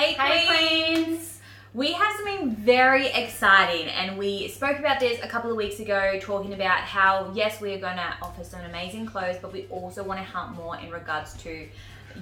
Hey, Hey, Queens! We have something very exciting, and we spoke about this a couple of weeks ago, talking about how, yes, we are going to offer some amazing clothes, but we also want to help more in regards to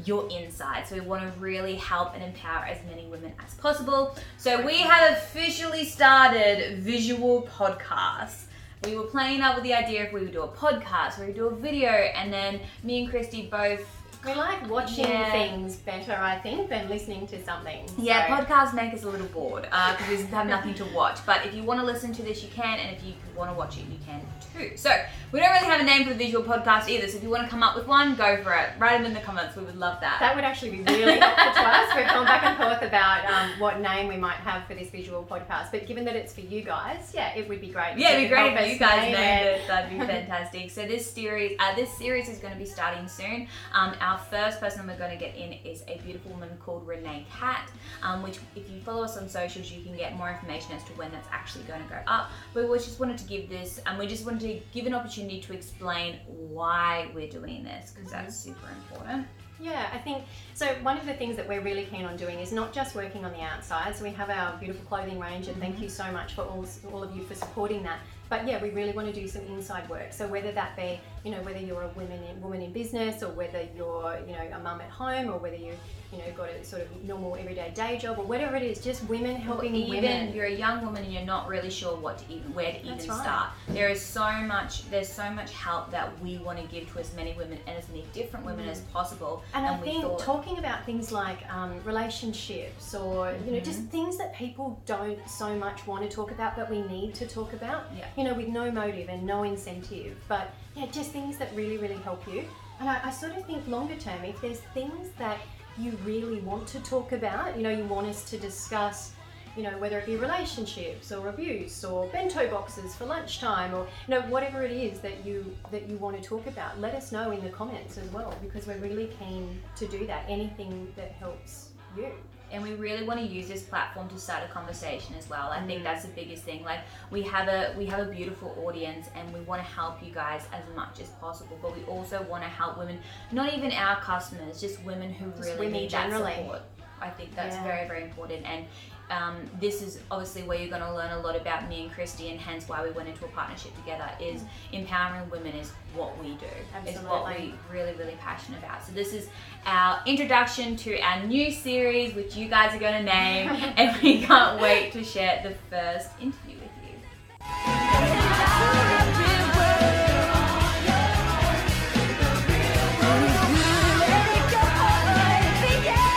your inside. So we want to really help and empower as many women as possible. So we have officially started visual podcasts. We were playing up with the idea if we would do a podcast, we would do a video, and then me and Christy both We like watching Yeah. things better, I think, than listening to something. Yeah, So- podcasts make us a little bored because we have nothing to watch. But if you want to listen to this, you can, and if you want to watch it, you can too. So we don't really have a name for the visual podcast either. So if you want to come up with one, go for it. Write them in the comments. We would love that. That would actually be really helpful to us. We've gone back and forth about um, what name we might have for this visual podcast. But given that it's for you guys, yeah, it would be great. yeah, it'd be great if you guys name named it. That'd be fantastic. So this series, uh, this series is going to be starting soon. Um, our first person we're going to get in is a beautiful woman called Renee Cat, um, which if you follow us on socials, you can get more information as to when that's actually going to go up. But we just wanted to give this, and we just wanted to give an opportunity to explain why we're doing this because that's super important. Yeah, I think so. One of the things that we're really keen on doing is not just working on the outside. So we have our beautiful clothing range, and Mm-hmm. thank you so much for all, all of you for supporting that. But yeah, we really want to do some inside work. So whether that be, you know, whether you're a woman in woman in business, or whether you're, you know, a mum at home, or whether you, you know, got a sort of normal everyday day job, or whatever it is, just women helping even women. you're a young woman and you're not really sure what to even where to even right. start. There is so much there's so much help that we want to give to as many women and as many different women as possible. And I think thought talking about things like um, relationships or, you know, just things that people don't so much want to talk about, but we need to talk about, Yeah. you know, with no motive and no incentive. But yeah, just things that really, really help you. And I, I sort of think longer term, if there's things that you really want to talk about, you know, you want us to discuss, you know, whether it be relationships or abuse or bento boxes for lunchtime or you know whatever it is that you that you want to talk about, let us know in the comments as well because we're really keen to do that. Anything that helps you. and we really want to use this platform to start a conversation as well. I Mm. think that's the biggest thing. Like we have a we have a beautiful audience and we want to help you guys as much as possible, but we also want to help women, not even our customers, just women who Just really women need generally. that support. I think that's Yeah. very very important. And um, this is obviously where you're going to learn a lot about me and Christy and hence why we went into a partnership together is empowering women is what we do. Is what we Absolutely. really really passionate about. So this is our introduction to our new series which you guys are going to name and we can't wait to share the first interview